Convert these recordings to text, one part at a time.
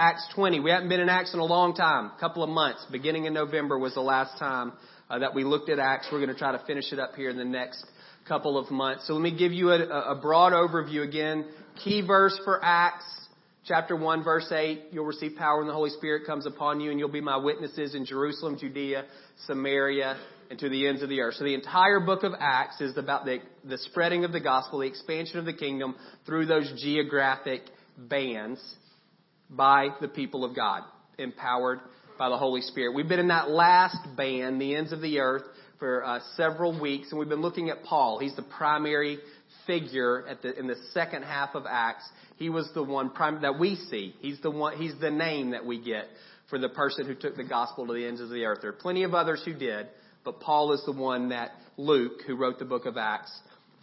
Acts 20. We haven't been in Acts in a long time, a couple of months. Beginning in November was the last time uh, that we looked at Acts. We're going to try to finish it up here in the next couple of months. So let me give you a, a broad overview again. Key verse for Acts, chapter 1, verse 8. You'll receive power when the Holy Spirit comes upon you, and you'll be my witnesses in Jerusalem, Judea, Samaria, and to the ends of the earth. So the entire book of Acts is about the, the spreading of the gospel, the expansion of the kingdom through those geographic bands by the people of God, empowered by the Holy Spirit. We've been in that last band, the ends of the earth, for uh, several weeks, and we've been looking at Paul. He's the primary figure the, in the second half of Acts. He was the one prim- that we see. He's the one. He's the name that we get for the person who took the gospel to the ends of the earth. There are plenty of others who did, but Paul is the one that Luke, who wrote the book of Acts,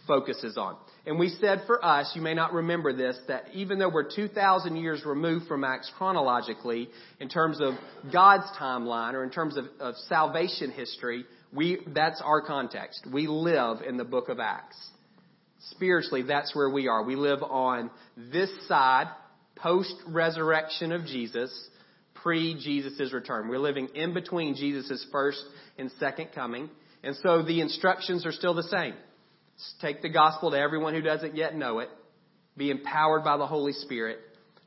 focuses on. And we said for us, you may not remember this, that even though we're 2,000 years removed from Acts chronologically, in terms of God's timeline or in terms of, of salvation history, we, that's our context. We live in the book of Acts. Spiritually, that's where we are. We live on this side, post resurrection of Jesus, pre Jesus' return. We're living in between Jesus' first and second coming. And so the instructions are still the same. Take the gospel to everyone who doesn't yet know it. Be empowered by the Holy Spirit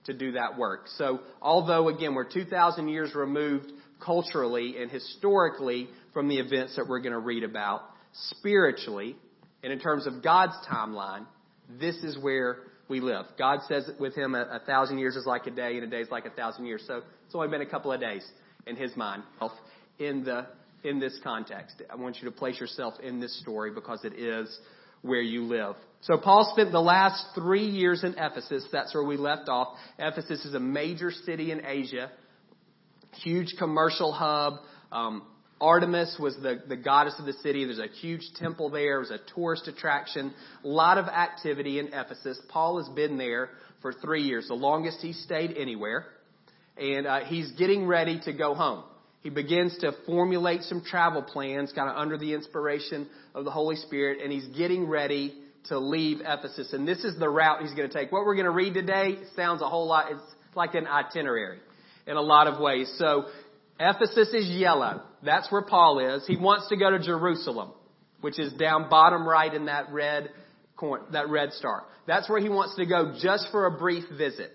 to do that work. So, although again, we're 2,000 years removed culturally and historically from the events that we're going to read about, spiritually, and in terms of God's timeline, this is where we live. God says with him a, a thousand years is like a day and a day is like a thousand years. So it's only been a couple of days in his mind in the in this context. I want you to place yourself in this story because it is where you live. So Paul spent the last three years in Ephesus. That's where we left off. Ephesus is a major city in Asia, huge commercial hub. Um, Artemis was the, the goddess of the city. There's a huge temple there. It was a tourist attraction. A lot of activity in Ephesus. Paul has been there for three years, the longest he stayed anywhere. And uh, he's getting ready to go home he begins to formulate some travel plans, kind of under the inspiration of the Holy Spirit, and he's getting ready to leave Ephesus. And this is the route he's going to take. What we're going to read today sounds a whole lot, it's like an itinerary in a lot of ways. So, Ephesus is yellow. That's where Paul is. He wants to go to Jerusalem, which is down bottom right in that red that red star. That's where he wants to go just for a brief visit.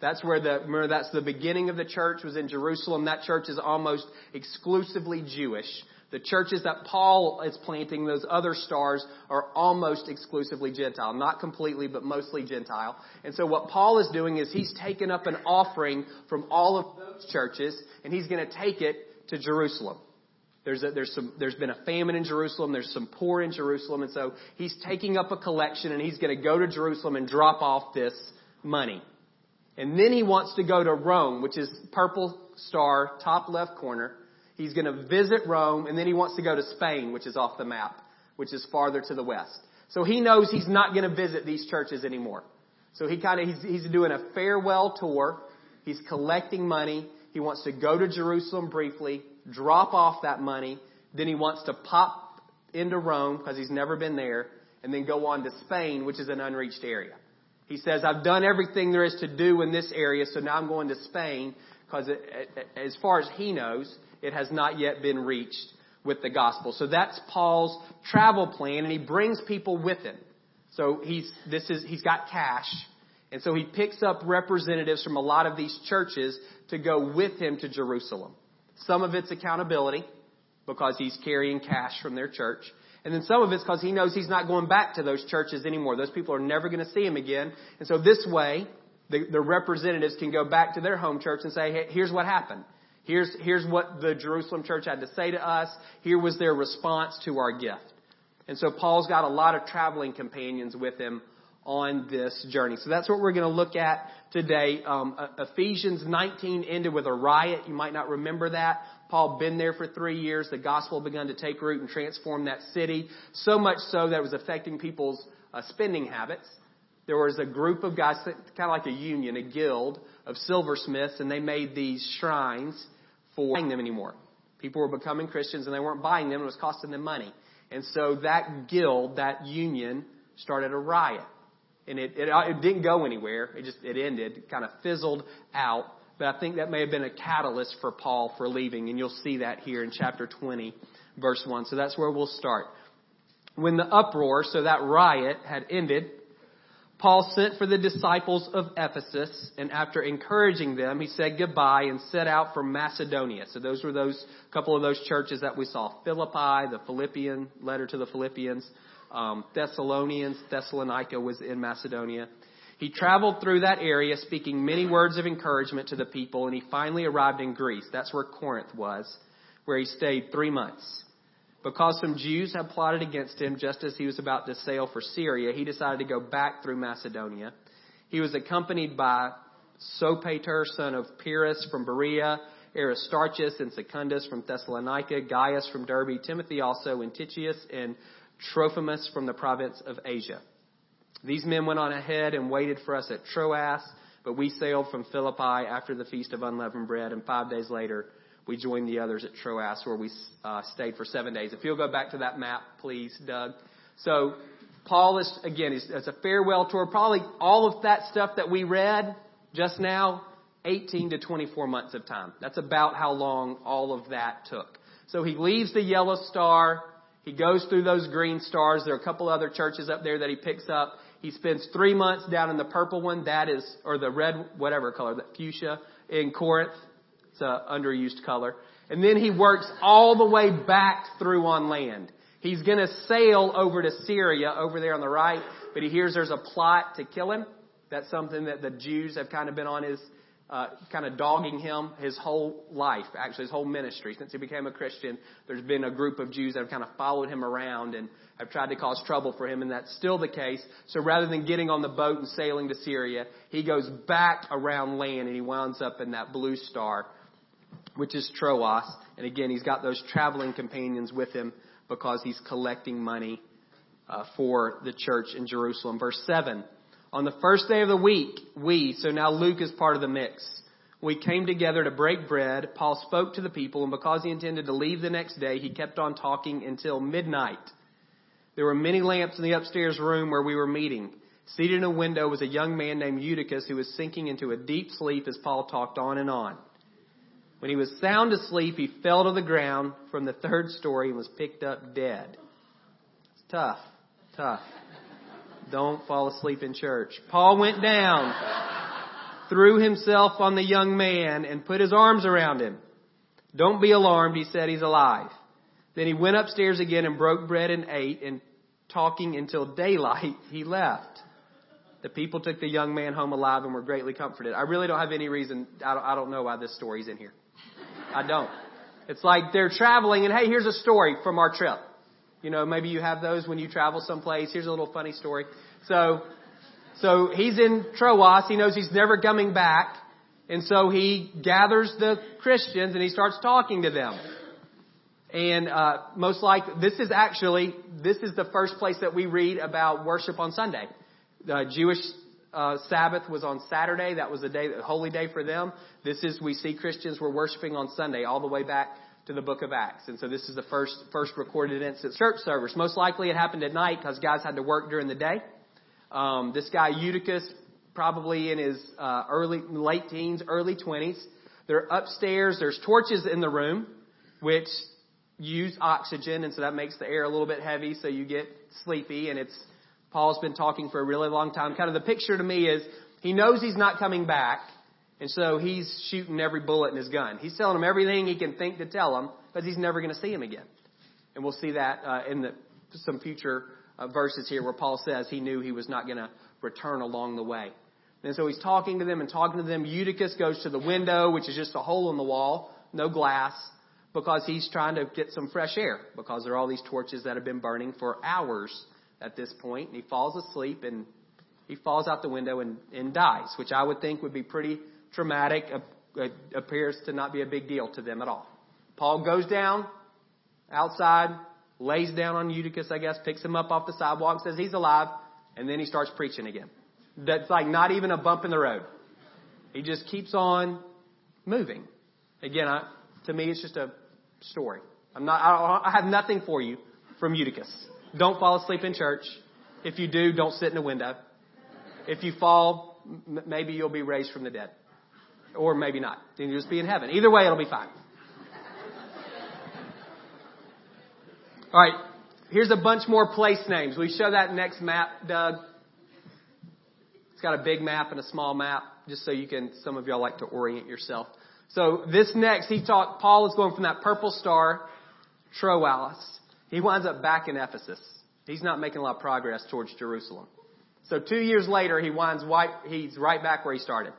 That's where the, remember that's the beginning of the church was in Jerusalem. That church is almost exclusively Jewish. The churches that Paul is planting, those other stars, are almost exclusively Gentile. Not completely, but mostly Gentile. And so what Paul is doing is he's taken up an offering from all of those churches, and he's going to take it to Jerusalem. There's, a, there's, some, there's been a famine in Jerusalem. There's some poor in Jerusalem. And so he's taking up a collection, and he's going to go to Jerusalem and drop off this money. And then he wants to go to Rome, which is purple star, top left corner. He's going to visit Rome, and then he wants to go to Spain, which is off the map, which is farther to the west. So he knows he's not going to visit these churches anymore. So he kind of, he's, he's doing a farewell tour. He's collecting money. He wants to go to Jerusalem briefly, drop off that money. Then he wants to pop into Rome because he's never been there, and then go on to Spain, which is an unreached area. He says, I've done everything there is to do in this area, so now I'm going to Spain because as far as he knows, it has not yet been reached with the gospel. So that's Paul's travel plan, and he brings people with him. So he's, this is, he's got cash, and so he picks up representatives from a lot of these churches to go with him to Jerusalem. Some of it's accountability, because he's carrying cash from their church. And then some of it's because he knows he's not going back to those churches anymore. Those people are never going to see him again. And so this way, the, the representatives can go back to their home church and say, hey, here's what happened. Here's, here's what the Jerusalem church had to say to us. Here was their response to our gift. And so Paul's got a lot of traveling companions with him on this journey. So that's what we're going to look at today. Um, Ephesians 19 ended with a riot. You might not remember that. Paul been there for three years. The gospel begun to take root and transform that city. So much so that it was affecting people's uh, spending habits. There was a group of guys, kind of like a union, a guild of silversmiths, and they made these shrines for buying them anymore. People were becoming Christians and they weren't buying them. It was costing them money. And so that guild, that union, started a riot. And it, it, it didn't go anywhere. It just, it ended, kind of fizzled out but I think that may have been a catalyst for Paul for leaving, and you'll see that here in chapter 20, verse 1. So that's where we'll start. When the uproar, so that riot, had ended, Paul sent for the disciples of Ephesus, and after encouraging them, he said goodbye and set out for Macedonia. So those were those couple of those churches that we saw: Philippi, the Philippian letter to the Philippians, um, Thessalonians, Thessalonica was in Macedonia. He traveled through that area, speaking many words of encouragement to the people, and he finally arrived in Greece. That's where Corinth was, where he stayed three months. Because some Jews had plotted against him just as he was about to sail for Syria, he decided to go back through Macedonia. He was accompanied by Sopater, son of Pyrrhus from Berea, Aristarchus and Secundus from Thessalonica, Gaius from Derbe, Timothy also, and Tychicus and Trophimus from the province of Asia. These men went on ahead and waited for us at Troas, but we sailed from Philippi after the feast of unleavened bread, and five days later we joined the others at Troas where we uh, stayed for seven days. If you'll go back to that map, please, Doug. So Paul is, again, it's a farewell tour. Probably all of that stuff that we read just now, 18 to 24 months of time. That's about how long all of that took. So he leaves the yellow star. He goes through those green stars. There are a couple other churches up there that he picks up. He spends three months down in the purple one. That is, or the red, whatever color, that fuchsia in Corinth. It's an underused color. And then he works all the way back through on land. He's going to sail over to Syria over there on the right, but he hears there's a plot to kill him. That's something that the Jews have kind of been on his, uh, kind of dogging him his whole life, actually his whole ministry. Since he became a Christian, there's been a group of Jews that have kind of followed him around and have tried to cause trouble for him, and that's still the case. So rather than getting on the boat and sailing to Syria, he goes back around land and he winds up in that blue star which is Troas. And again, he's got those traveling companions with him because he's collecting money uh, for the church in Jerusalem. Verse 7. On the first day of the week, we, so now Luke is part of the mix, we came together to break bread. Paul spoke to the people, and because he intended to leave the next day, he kept on talking until midnight. There were many lamps in the upstairs room where we were meeting. Seated in a window was a young man named Eutychus who was sinking into a deep sleep as Paul talked on and on. When he was sound asleep, he fell to the ground from the third story and was picked up dead. It's tough. Tough. Don't fall asleep in church. Paul went down, threw himself on the young man, and put his arms around him. Don't be alarmed, he said, he's alive. Then he went upstairs again and broke bread and ate, and talking until daylight, he left. The people took the young man home alive and were greatly comforted. I really don't have any reason, I don't, know why this story's in here. I don't. It's like they're traveling and hey, here's a story from our trip. You know, maybe you have those when you travel someplace. Here's a little funny story. So, so he's in Troas. He knows he's never coming back. And so he gathers the Christians and he starts talking to them. And uh, most likely, this is actually this is the first place that we read about worship on Sunday. The Jewish uh, Sabbath was on Saturday. That was a day, a holy day for them. This is we see Christians were worshiping on Sunday, all the way back to the Book of Acts, and so this is the first first recorded instance church service. Most likely, it happened at night because guys had to work during the day. Um, this guy Eutychus, probably in his uh, early late teens, early twenties. They're upstairs. There's torches in the room, which use oxygen, and so that makes the air a little bit heavy, so you get sleepy, and it's Paul's been talking for a really long time. Kind of the picture to me is he knows he's not coming back, and so he's shooting every bullet in his gun. He's telling them everything he can think to tell them because he's never going to see him again. And we'll see that uh, in the, some future uh, verses here where Paul says he knew he was not going to return along the way. And so he's talking to them and talking to them. Eutychus goes to the window, which is just a hole in the wall, no glass, because he's trying to get some fresh air because there are all these torches that have been burning for hours at this point. and he falls asleep and he falls out the window and, and dies, which I would think would be pretty traumatic. Uh, appears to not be a big deal to them at all. Paul goes down outside, lays down on Eutychus, I guess, picks him up off the sidewalk, says he's alive, and then he starts preaching again. That's like not even a bump in the road. He just keeps on moving. Again, I, to me, it's just a story. I'm not, I, I have nothing for you from Eutychus. Don't fall asleep in church. If you do, don't sit in a window. If you fall, maybe you'll be raised from the dead. Or maybe not. Then you'll just be in heaven. Either way, it'll be fine. All right. Here's a bunch more place names. We show that next map, Doug. It's got a big map and a small map, just so you can, some of y'all like to orient yourself. So this next, he talked, Paul is going from that purple star, Troas. He winds up back in Ephesus. He's not making a lot of progress towards Jerusalem. So two years later, he winds white, he's right back where he started.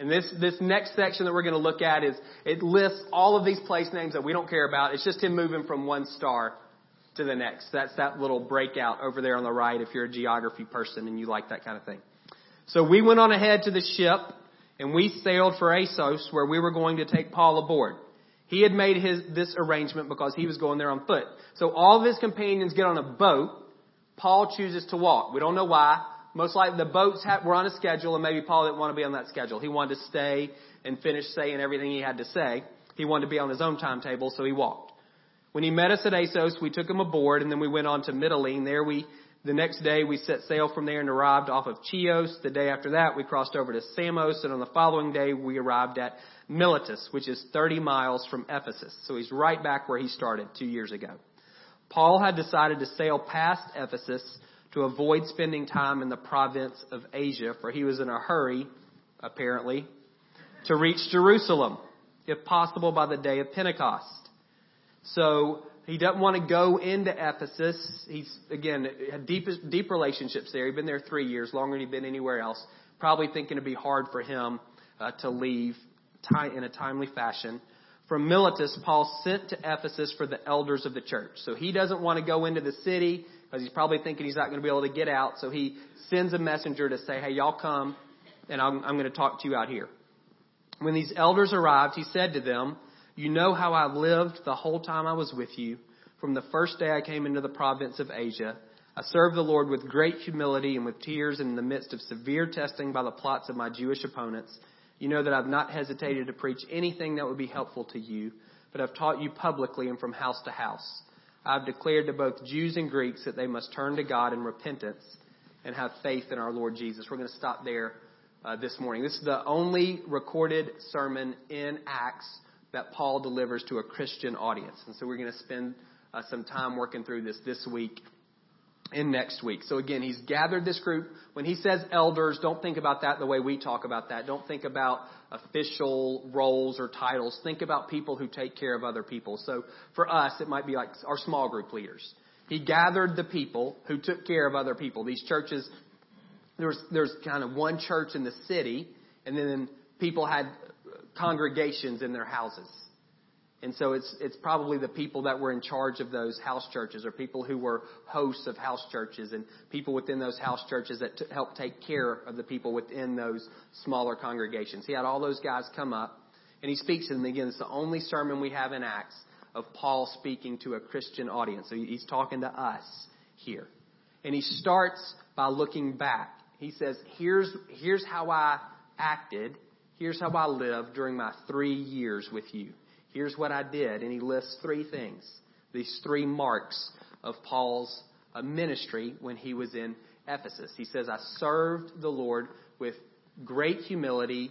And this, this next section that we're going to look at is, it lists all of these place names that we don't care about. It's just him moving from one star to the next. That's that little breakout over there on the right if you're a geography person and you like that kind of thing. So we went on ahead to the ship and we sailed for Assos where we were going to take Paul aboard. He had made his, this arrangement because he was going there on foot. So all of his companions get on a boat. Paul chooses to walk. We don't know why. Most likely the boats were on a schedule and maybe Paul didn't want to be on that schedule. He wanted to stay and finish saying everything he had to say. He wanted to be on his own timetable, so he walked. When he met us at Assos, we took him aboard and then we went on to Mytilene. There we, the next day we set sail from there and arrived off of Chios. The day after that we crossed over to Samos and on the following day we arrived at Miletus, which is 30 miles from Ephesus. So he's right back where he started two years ago. Paul had decided to sail past Ephesus to avoid spending time in the province of Asia, for he was in a hurry, apparently, to reach Jerusalem, if possible by the day of Pentecost. So he doesn't want to go into Ephesus. He's, again, had deep, deep relationships there. He'd been there three years, longer than he'd been anywhere else. Probably thinking it'd be hard for him uh, to leave in a timely fashion. From Miletus, Paul sent to Ephesus for the elders of the church. So he doesn't want to go into the city because he's probably thinking he's not going to be able to get out. So he sends a messenger to say, hey, y'all come and I'm, I'm going to talk to you out here. When these elders arrived, he said to them, you know how I lived the whole time I was with you, from the first day I came into the province of Asia. I served the Lord with great humility and with tears and in the midst of severe testing by the plots of my Jewish opponents. You know that I've not hesitated to preach anything that would be helpful to you, but I've taught you publicly and from house to house. I've declared to both Jews and Greeks that they must turn to God in repentance and have faith in our Lord Jesus. We're going to stop there uh, this morning. This is the only recorded sermon in Acts that Paul delivers to a Christian audience. And so we're going to spend uh, some time working through this this week and next week. So again, he's gathered this group. When he says elders, don't think about that the way we talk about that. Don't think about official roles or titles. Think about people who take care of other people. So for us, it might be like our small group leaders. He gathered the people who took care of other people. These churches, there's, there's kind of one church in the city, and then people had congregations in their houses. And so it's, it's probably the people that were in charge of those house churches or people who were hosts of house churches and people within those house churches that t- help take care of the people within those smaller congregations. He had all those guys come up and he speaks to them. Again, it's the only sermon we have in Acts of Paul speaking to a Christian audience. So he's talking to us here. And he starts by looking back. He says, here's, here's how I acted Here's how I lived during my three years with you. Here's what I did. And he lists three things, these three marks of Paul's uh, ministry when he was in Ephesus. He says, I served the Lord with great humility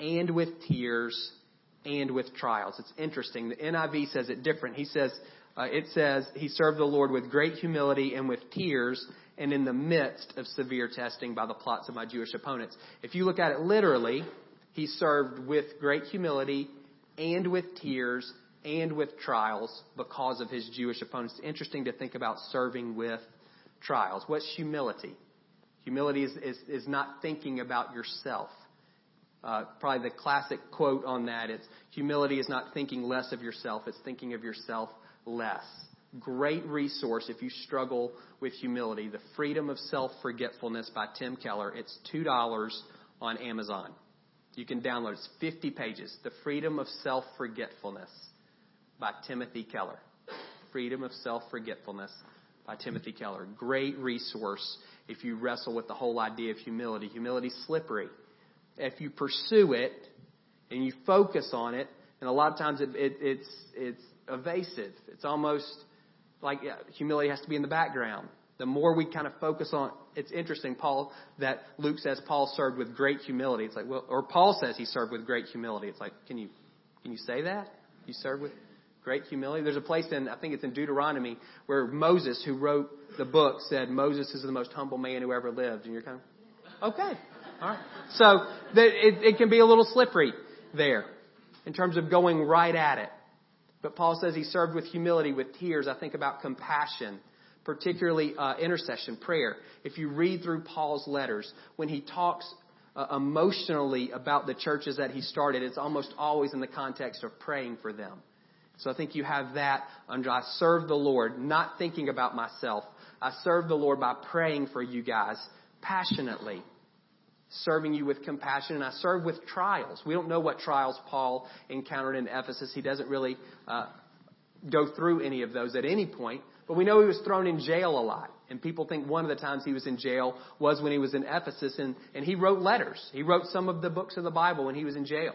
and with tears and with trials. It's interesting. The NIV says it different. He says, uh, it says he served the Lord with great humility and with tears and in the midst of severe testing by the plots of my Jewish opponents. If you look at it literally, he served with great humility and with tears and with trials because of his Jewish opponents. It's interesting to think about serving with trials. What's humility? Humility is, is, is not thinking about yourself. Uh, probably the classic quote on that is humility is not thinking less of yourself, it's thinking of yourself less. Great resource if you struggle with humility. The Freedom of Self Forgetfulness by Tim Keller. It's $2 on Amazon. You can download. It's 50 pages. The Freedom of Self Forgetfulness by Timothy Keller. Freedom of Self Forgetfulness by Timothy Keller. Great resource if you wrestle with the whole idea of humility. Humility's slippery. If you pursue it and you focus on it, and a lot of times it, it, it's it's evasive. It's almost like yeah, humility has to be in the background. the more we kind of focus on, it's interesting, Paul, that Luke says Paul served with great humility. It's like, well, or Paul says he served with great humility. It's like, can you, can you say that? You served with great humility. There's a place in, I think it's in Deuteronomy, where Moses, who wrote the book, said Moses is the most humble man who ever lived. And you're kind of, okay. All right. So it, it can be a little slippery there in terms of going right at it. But Paul says he served with humility, with tears. I think about compassion particularly uh, intercession, prayer. If you read through Paul's letters, when he talks uh, emotionally about the churches that he started, it's almost always in the context of praying for them. So I think you have that under I serve the Lord, not thinking about myself. I serve the Lord by praying for you guys passionately, serving you with compassion, and I serve with trials. We don't know what trials Paul encountered in Ephesus. He doesn't really uh, go through any of those at any point. But we know he was thrown in jail a lot. And people think one of the times he was in jail was when he was in Ephesus and, and he wrote letters. He wrote some of the books of the Bible when he was in jail.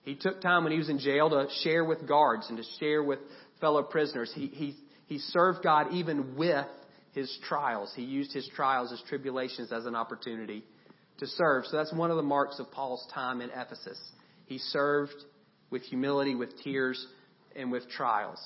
He took time when he was in jail to share with guards and to share with fellow prisoners. He, he, he served God even with his trials. He used his trials, his tribulations as an opportunity to serve. So that's one of the marks of Paul's time in Ephesus. He served with humility, with tears, and with trials.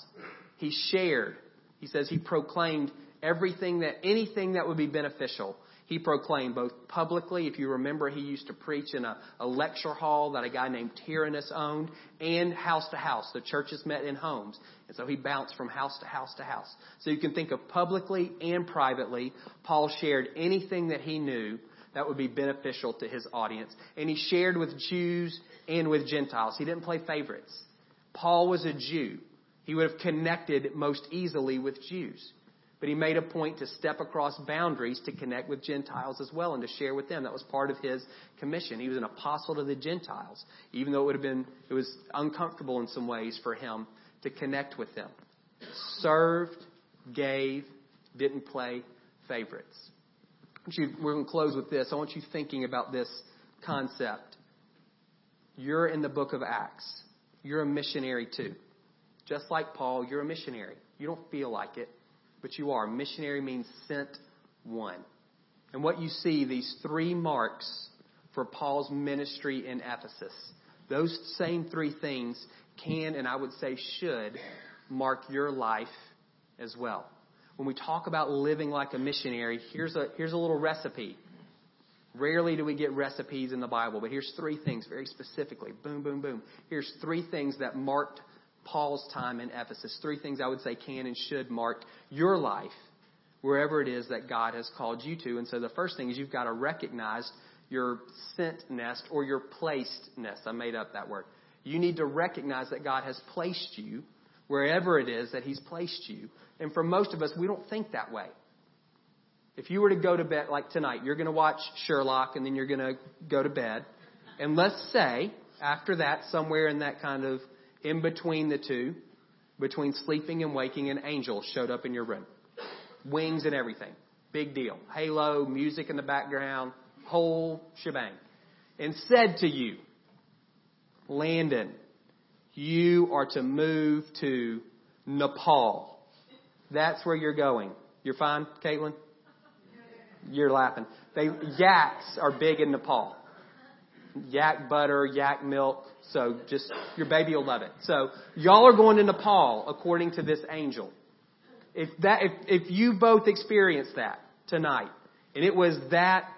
He shared he says he proclaimed everything that, anything that would be beneficial. He proclaimed both publicly, if you remember, he used to preach in a, a lecture hall that a guy named Tyrannus owned, and house to house. The churches met in homes. And so he bounced from house to house to house. So you can think of publicly and privately, Paul shared anything that he knew that would be beneficial to his audience. And he shared with Jews and with Gentiles. He didn't play favorites. Paul was a Jew. He would have connected most easily with Jews. But he made a point to step across boundaries to connect with Gentiles as well and to share with them. That was part of his commission. He was an apostle to the Gentiles, even though it would have been, it was uncomfortable in some ways for him to connect with them. Served, gave, didn't play favorites. We're going to close with this. I want you thinking about this concept. You're in the book of Acts. You're a missionary too. Just like Paul, you're a missionary. You don't feel like it, but you are. Missionary means sent one. And what you see, these three marks for Paul's ministry in Ephesus, those same three things can and I would say should mark your life as well. When we talk about living like a missionary, here's a, here's a little recipe. Rarely do we get recipes in the Bible, but here's three things very specifically. Boom, boom, boom. Here's three things that marked Paul's time in Ephesus. Three things I would say can and should mark your life wherever it is that God has called you to. And so the first thing is you've got to recognize your sentness or your placedness. I made up that word. You need to recognize that God has placed you wherever it is that He's placed you. And for most of us, we don't think that way. If you were to go to bed, like tonight, you're going to watch Sherlock and then you're going to go to bed. And let's say, after that, somewhere in that kind of in between the two, between sleeping and waking, an angel showed up in your room. Wings and everything. Big deal. Halo, music in the background, whole shebang. And said to you, Landon, you are to move to Nepal. That's where you're going. You're fine, Caitlin? You're laughing. They, yaks are big in Nepal yak butter, yak milk. So just, your baby will love it. So y'all are going to Nepal according to this angel. If that, if, if you both experienced that tonight, and it was that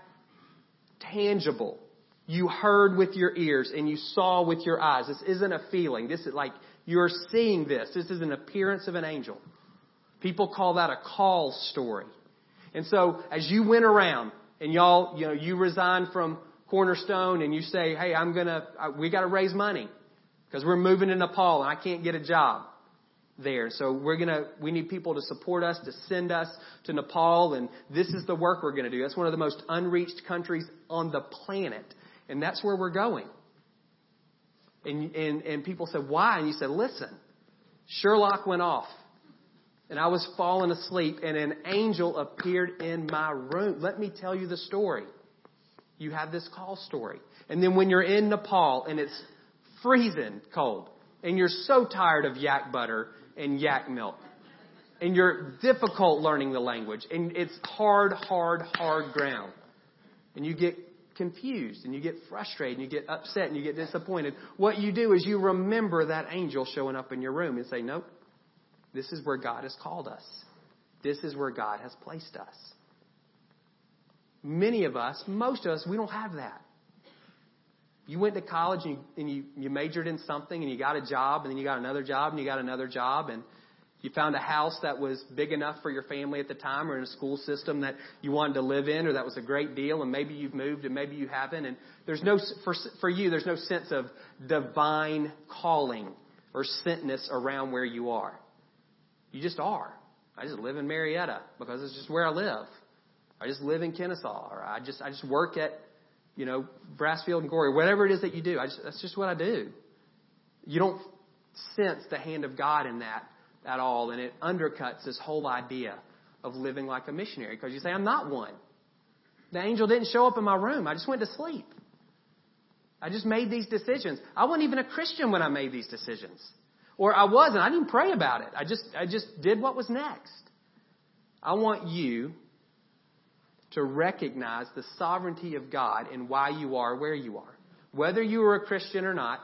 tangible, you heard with your ears and you saw with your eyes. This isn't a feeling. This is like you're seeing this. This is an appearance of an angel. People call that a call story. And so as you went around and y'all, you know, you resigned from Cornerstone and you say, hey, I'm gonna, we gotta raise money because we're moving to Nepal and I can't get a job there. So we're gonna, we need people to support us, to send us to Nepal and this is the work we're gonna do. That's one of the most unreached countries on the planet and that's where we're going. And, and, and people said, why? And you said, listen, Sherlock went off and I was falling asleep and an angel appeared in my room. Let me tell you the story you have this call story. And then when you're in Nepal and it's freezing cold and you're so tired of yak butter and yak milk, and you're difficult learning the language, and it's hard, hard, hard ground. And you get confused, and you get frustrated, and you get upset, and you get disappointed. What you do is you remember that angel showing up in your room and say, Nope, this is where God has called us. This is where God has placed us. Many of us, most of us, we don't have that. You went to college and, you, and you, you majored in something and you got a job and then you got another job and you got another job and you found a house that was big enough for your family at the time or in a school system that you wanted to live in or that was a great deal and maybe you've moved and maybe you haven't and there's no for for you there's no sense of divine calling or sentness around where you are. You just are. I just live in Marietta because it's just where I live. I just live in Kennesaw or I just I just work at you know, Brasfield and Gorrie, whatever it is that you do. Just, that's just what I do. You don't sense the hand of God in that at all, and it undercuts this whole idea of living like a missionary because you say, I'm not one. The angel didn't show up in my room. I just went to sleep. I just made these decisions. I wasn't even a Christian when I made these decisions. Or I wasn't. I didn't pray about it. I just, I just did what was next. I want you to recognize the sovereignty of God and why you are where you are. Whether you are a Christian or not,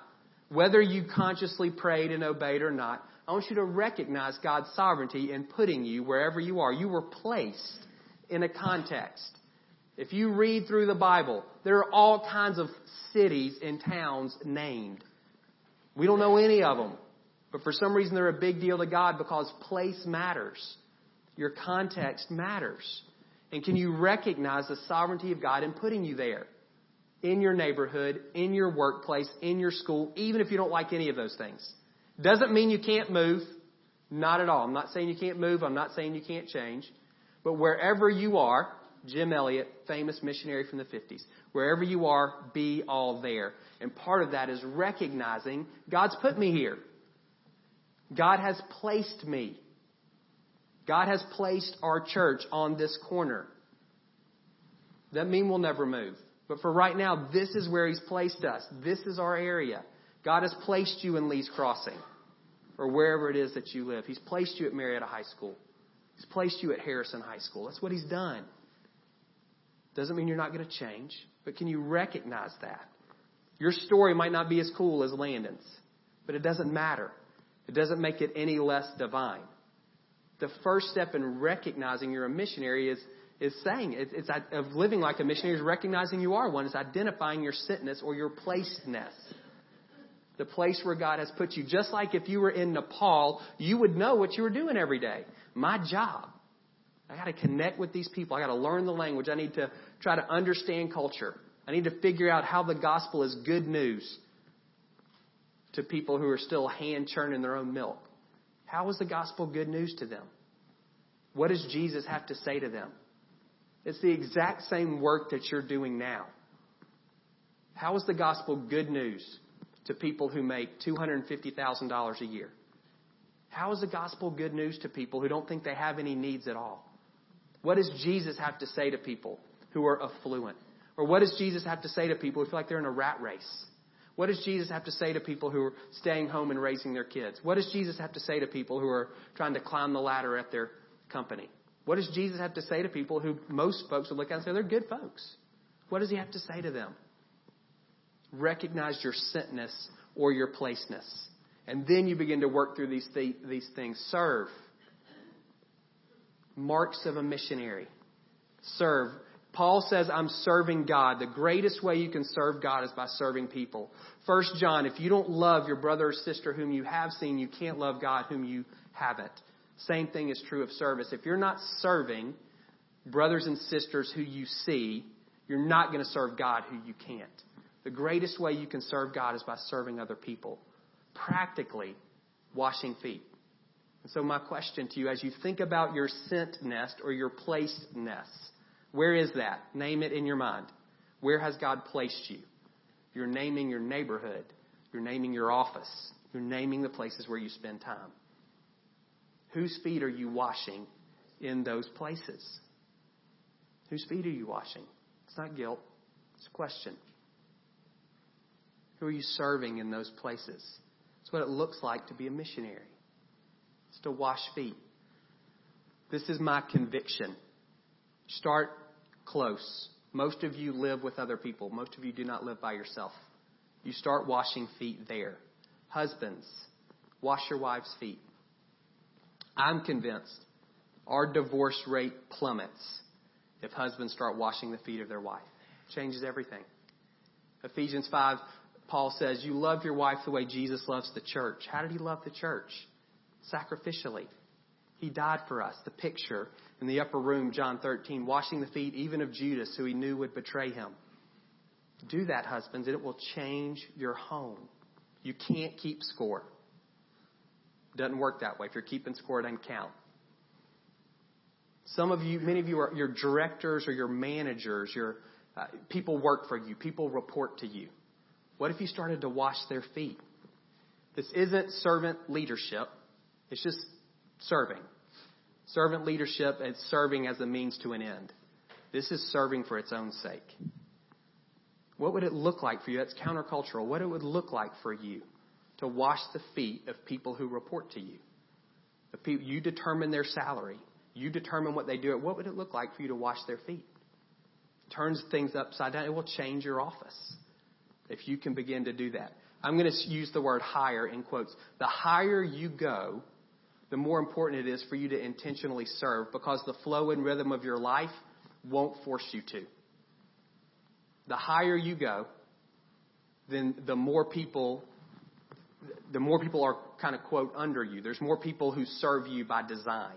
whether you consciously prayed and obeyed or not, I want you to recognize God's sovereignty in putting you wherever you are. You were placed in a context. If you read through the Bible, there are all kinds of cities and towns named. We don't know any of them, but for some reason they're a big deal to God because place matters. Your context matters. And can you recognize the sovereignty of God in putting you there? In your neighborhood, in your workplace, in your school, even if you don't like any of those things. Doesn't mean you can't move. Not at all. I'm not saying you can't move. I'm not saying you can't change. But wherever you are, Jim Elliot, famous missionary from the 50s, wherever you are, be all there. And part of that is recognizing God's put me here. God has placed me. God has placed our church on this corner. That mean we'll never move. But for right now, this is where He's placed us. This is our area. God has placed you in Lee's Crossing or wherever it is that you live. He's placed you at Marietta High School. He's placed you at Harrison High School. That's what He's done. Doesn't mean you're not going to change, but can you recognize that? Your story might not be as cool as Landon's, but it doesn't matter. It doesn't make it any less divine the first step in recognizing you're a missionary is is saying it, it's of living like a missionary is recognizing you are one. It's identifying your sentness or your placedness. The place where God has put you. Just like if you were in Nepal, you would know what you were doing every day. My job. I got to connect with these people. I got to learn the language. I need to try to understand culture. I need to figure out how the gospel is good news to people who are still hand churning their own milk. How is the gospel good news to them? What does Jesus have to say to them? It's the exact same work that you're doing now. How is the gospel good news to people who make $250,000 a year? How is the gospel good news to people who don't think they have any needs at all? What does Jesus have to say to people who are affluent? Or what does Jesus have to say to people who feel like they're in a rat race? What does Jesus have to say to people who are staying home and raising their kids? What does Jesus have to say to people who are trying to climb the ladder at their company? What does Jesus have to say to people who most folks would look at and say they're good folks? What does he have to say to them? Recognize your sentness or your placeness. And then you begin to work through these, th- these things. Serve. Marks of a missionary. Serve. Paul says, I'm serving God. The greatest way you can serve God is by serving people. First John, if you don't love your brother or sister whom you have seen, you can't love God whom you haven't. Same thing is true of service. If you're not serving brothers and sisters who you see, you're not going to serve God who you can't. The greatest way you can serve God is by serving other people. Practically, washing feet. And so my question to you, as you think about your sentness or your placedness, where is that? Name it in your mind. Where has God placed you? You're naming your neighborhood. You're naming your office. You're naming the places where you spend time. Whose feet are you washing in those places? Whose feet are you washing? It's not guilt, it's a question. Who are you serving in those places? It's what it looks like to be a missionary. It's to wash feet. This is my conviction. Start close. Most of you live with other people. Most of you do not live by yourself. You start washing feet there. Husbands, wash your wives' feet. I'm convinced our divorce rate plummets if husbands start washing the feet of their wife. Changes everything. Ephesians 5, Paul says, You love your wife the way Jesus loves the church. How did he love the church? Sacrificially. He died for us. The picture in the upper room, John 13, washing the feet even of Judas, who he knew would betray him. Do that, husbands, and it will change your home. You can't keep score. Doesn't work that way. If you're keeping score, it doesn't count. Some of you, many of you are your directors or your managers, your uh, people work for you, people report to you. What if you started to wash their feet? This isn't servant leadership. It's just serving. Servant leadership is serving as a means to an end. This is serving for its own sake. What would it look like for you? That's countercultural. What it would look like for you to wash the feet of people who report to you. You determine their salary. You determine what they do. What would it look like for you to wash their feet? Turns things upside down. It will change your office if you can begin to do that. I'm going to use the word higher in quotes. The higher you go, the more important it is for you to intentionally serve because the flow and rhythm of your life won't force you to. The higher you go, then the more people the more people are kind of quote under you. There's more people who serve you by design.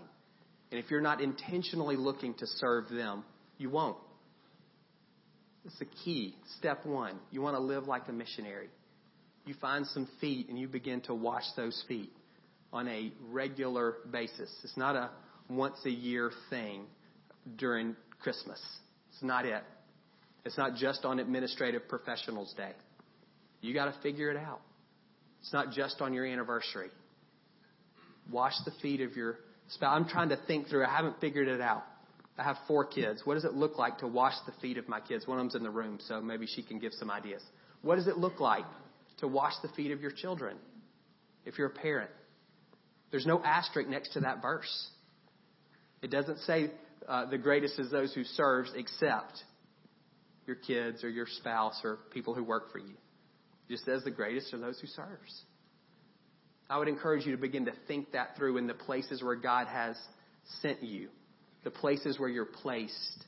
And if you're not intentionally looking to serve them, you won't. It's the key. Step one. You want to live like a missionary. You find some feet and you begin to wash those feet on a regular basis. It's not a once a year thing during Christmas. It's not it. It's not just on Administrative Professionals Day. You got to figure it out. It's not just on your anniversary. Wash the feet of your spouse. I'm trying to think through. I haven't figured it out. I have four kids. What does it look like to wash the feet of my kids? One of them's in the room, so maybe she can give some ideas. What does it look like to wash the feet of your children if you're a parent? There's no asterisk next to that verse. It doesn't say uh, the greatest is those who serves except your kids or your spouse or people who work for you. It just says the greatest are those who serves. I would encourage you to begin to think that through in the places where God has sent you, the places where you're placed.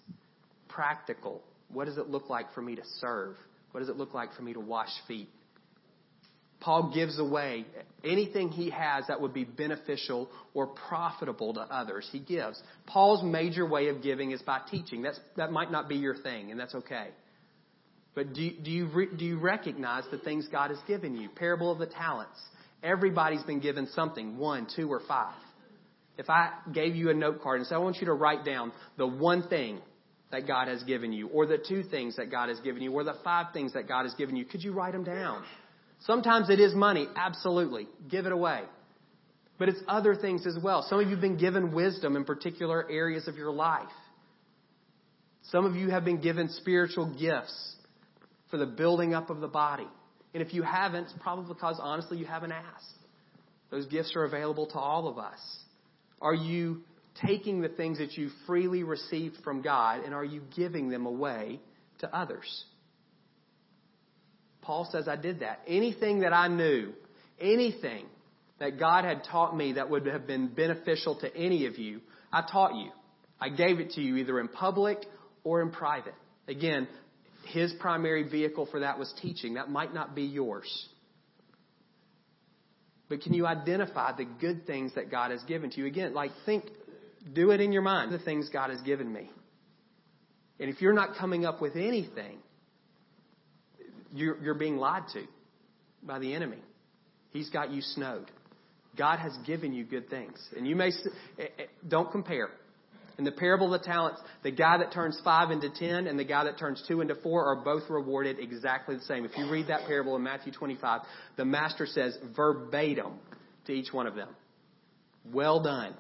Practical. What does it look like for me to serve? What does it look like for me to wash feet? Paul gives away anything he has that would be beneficial or profitable to others. He gives. Paul's major way of giving is by teaching. That's, that might not be your thing, and that's okay. But do, do, you, re, do you recognize the things God has given you? Parable of the talents. Everybody's been given something one, two, or five. If I gave you a note card and said, I want you to write down the one thing that God has given you, or the two things that God has given you, or the five things that God has given you, could you write them down? Sometimes it is money, absolutely. Give it away. But it's other things as well. Some of you have been given wisdom in particular areas of your life. Some of you have been given spiritual gifts for the building up of the body. And if you haven't, it's probably because honestly you haven't asked. Those gifts are available to all of us. Are you taking the things that you freely received from God and are you giving them away to others? Paul says, I did that. Anything that I knew, anything that God had taught me that would have been beneficial to any of you, I taught you. I gave it to you either in public or in private. Again, his primary vehicle for that was teaching. That might not be yours. But can you identify the good things that God has given to you? Again, like think, do it in your mind, the things God has given me. And if you're not coming up with anything, you're, you're being lied to by the enemy. He's got you snowed. God has given you good things. And you may, eh, eh, don't compare. In the parable of the talents, the guy that turns five into ten and the guy that turns two into four are both rewarded exactly the same. If you read that parable in Matthew 25, the master says verbatim to each one of them, Well done.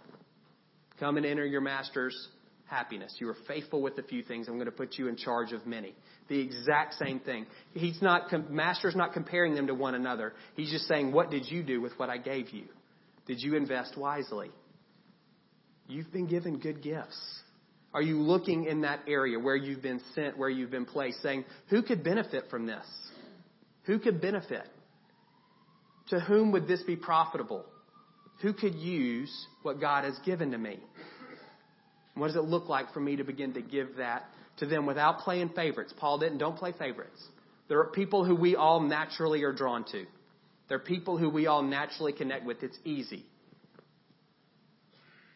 Come and enter your master's happiness. You are faithful with a few things. I'm going to put you in charge of many. The exact same thing. He's not, Master's not comparing them to one another. He's just saying, what did you do with what I gave you? Did you invest wisely? You've been given good gifts. Are you looking in that area where you've been sent, where you've been placed, saying, who could benefit from this? Who could benefit? To whom would this be profitable? Who could use what God has given to me? What does it look like for me to begin to give that to them without playing favorites? Paul didn't. Don't play favorites. There are people who we all naturally are drawn to. There are people who we all naturally connect with. It's easy.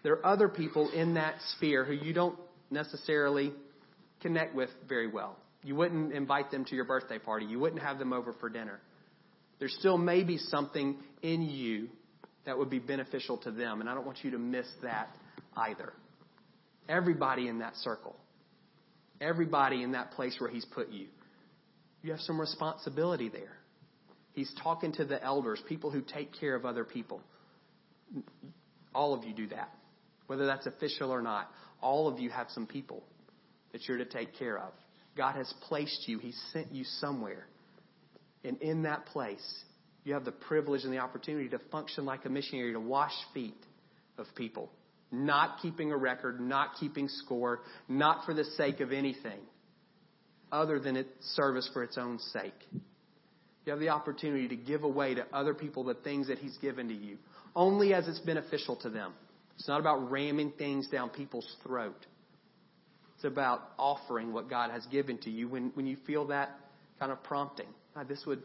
There are other people in that sphere who you don't necessarily connect with very well. You wouldn't invite them to your birthday party. You wouldn't have them over for dinner. There still may be something in you that would be beneficial to them, and I don't want you to miss that either. Everybody in that circle, everybody in that place where He's put you, you have some responsibility there. He's talking to the elders, people who take care of other people. All of you do that whether that's official or not. All of you have some people that you're to take care of. God has placed you, He sent you somewhere. And in that place, you have the privilege and the opportunity to function like a missionary, to wash feet of people. Not keeping a record, not keeping score, not for the sake of anything other than its service for its own sake. You have the opportunity to give away to other people the things that He's given to you, only as it's beneficial to them. It's not about ramming things down people's throat. It's about offering what God has given to you when, when you feel that kind of prompting. God, this would,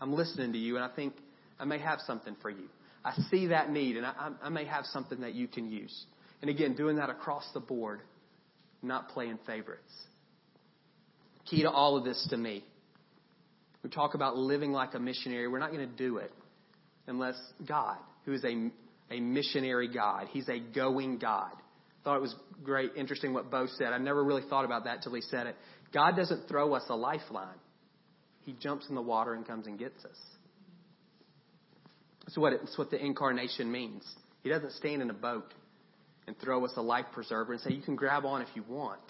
I'm listening to you and I think I may have something for you. I see that need and I, I may have something that you can use. And again, doing that across the board, not playing favorites. Key to all of this to me. We talk about living like a missionary. We're not going to do it unless God, who is a a missionary God. He's a going God. Thought it was great, interesting what Bo said. I never really thought about that till he said it. God doesn't throw us a lifeline. He jumps in the water and comes and gets us. That's what, it, that's what the incarnation means. He doesn't stand in a boat and throw us a life preserver and say, you can grab on if you want.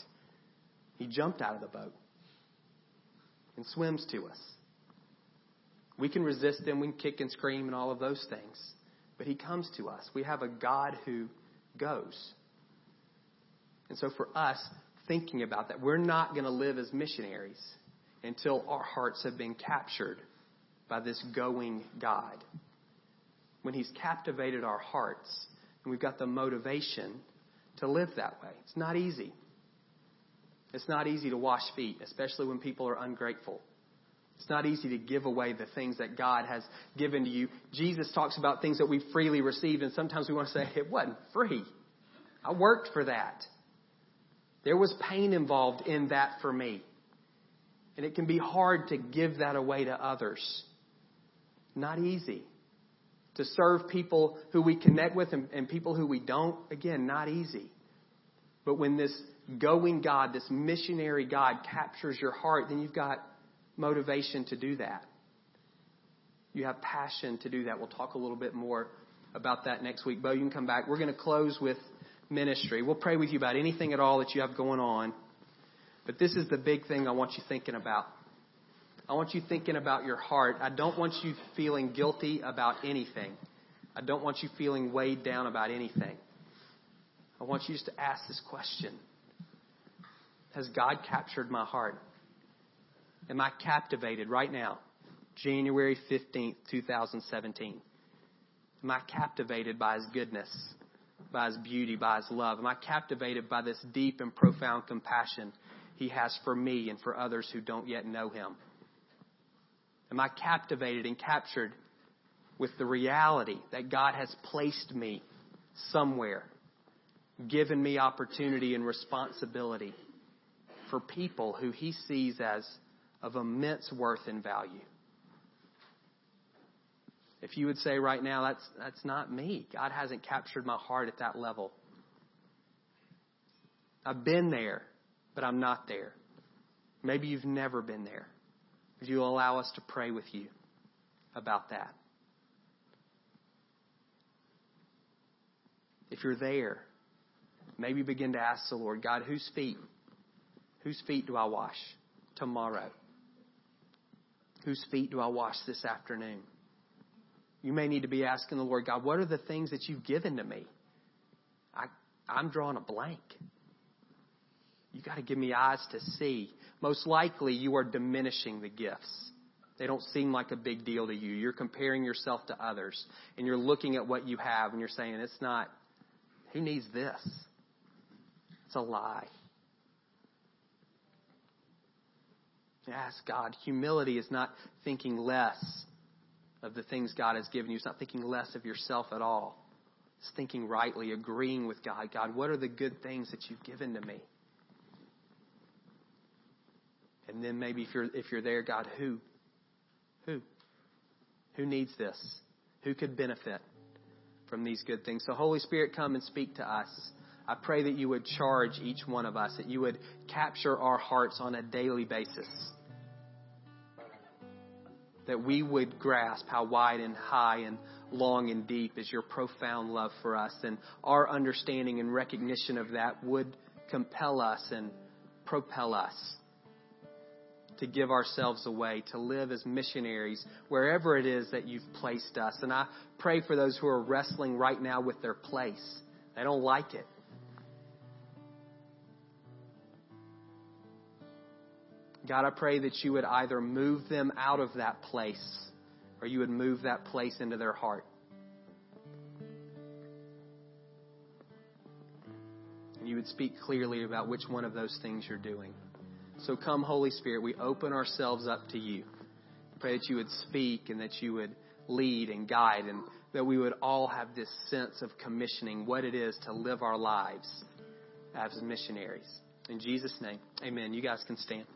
He jumped out of the boat and swims to us. We can resist him, we can kick and scream and all of those things. But he comes to us. We have a God who goes. And so for us, thinking about that, we're not going to live as missionaries until our hearts have been captured by this going God. When he's captivated our hearts and we've got the motivation to live that way. It's not easy. It's not easy to wash feet, especially when people are ungrateful. It's not easy to give away the things that God has given to you. Jesus talks about things that we freely received, and sometimes we want to say, it wasn't free. I worked for that. There was pain involved in that for me. And it can be hard to give that away to others. Not easy. To serve people who we connect with and, and people who we don't, again, not easy. But when this going God, this missionary God captures your heart, then you've got motivation to do that. You have passion to do that. We'll talk a little bit more about that next week. Bo, you can come back. We're going to close with ministry. We'll pray with you about anything at all that you have going on. But this is the big thing I want you thinking about. I want you thinking about your heart. I don't want you feeling guilty about anything. I don't want you feeling weighed down about anything. I want you just to ask this question Has God captured my heart? am I captivated right now, January 15th, 2017? Am I captivated by His goodness, by His beauty, by His love? Am I captivated by this deep and profound compassion He has for me and for others who don't yet know Him? Am I captivated and captured with the reality that God has placed me somewhere, given me opportunity and responsibility for people who He sees as of immense worth and value. If you would say right now, that's, that's not me. God hasn't captured my heart at that level. I've been there, but I'm not there. Maybe you've never been there. You allow us to pray with you about that? If you're there, maybe begin to ask the Lord, God, whose feet? Whose feet do I wash tomorrow? Whose feet do I wash this afternoon? You may need to be asking the Lord God, what are the things that you've given to me? I I'm drawing a blank. You got to give me eyes to see. Most likely, you are diminishing the gifts. They don't seem like a big deal to you. You're comparing yourself to others, and you're looking at what you have, and you're saying, it's not, who needs this? It's a lie. Ask God. Humility is not thinking less of the things God has given you. It's not thinking less of yourself at all. It's thinking rightly, agreeing with God. God, what are the good things that you've given to me? And then maybe if you're if you're there, God, who? Who? Who needs this? Who could benefit from these good things? So Holy Spirit, come and speak to us. I pray that you would charge each one of us, that you would capture our hearts on a daily basis that we would grasp how wide and high and long and deep is your profound love for us. And our understanding and recognition of that would compel us and propel us to give ourselves away, to live as missionaries wherever it is that you've placed us. And I pray for those who are wrestling right now with their place. They don't like it. God, I pray that you would either move them out of that place or you would move that place into their heart. And you would speak clearly about which one of those things you're doing. So come, Holy Spirit, we open ourselves up to you. Pray that you would speak and that you would lead and guide and that we would all have this sense of commissioning what it is to live our lives as missionaries. In Jesus' name, amen. You guys can stand.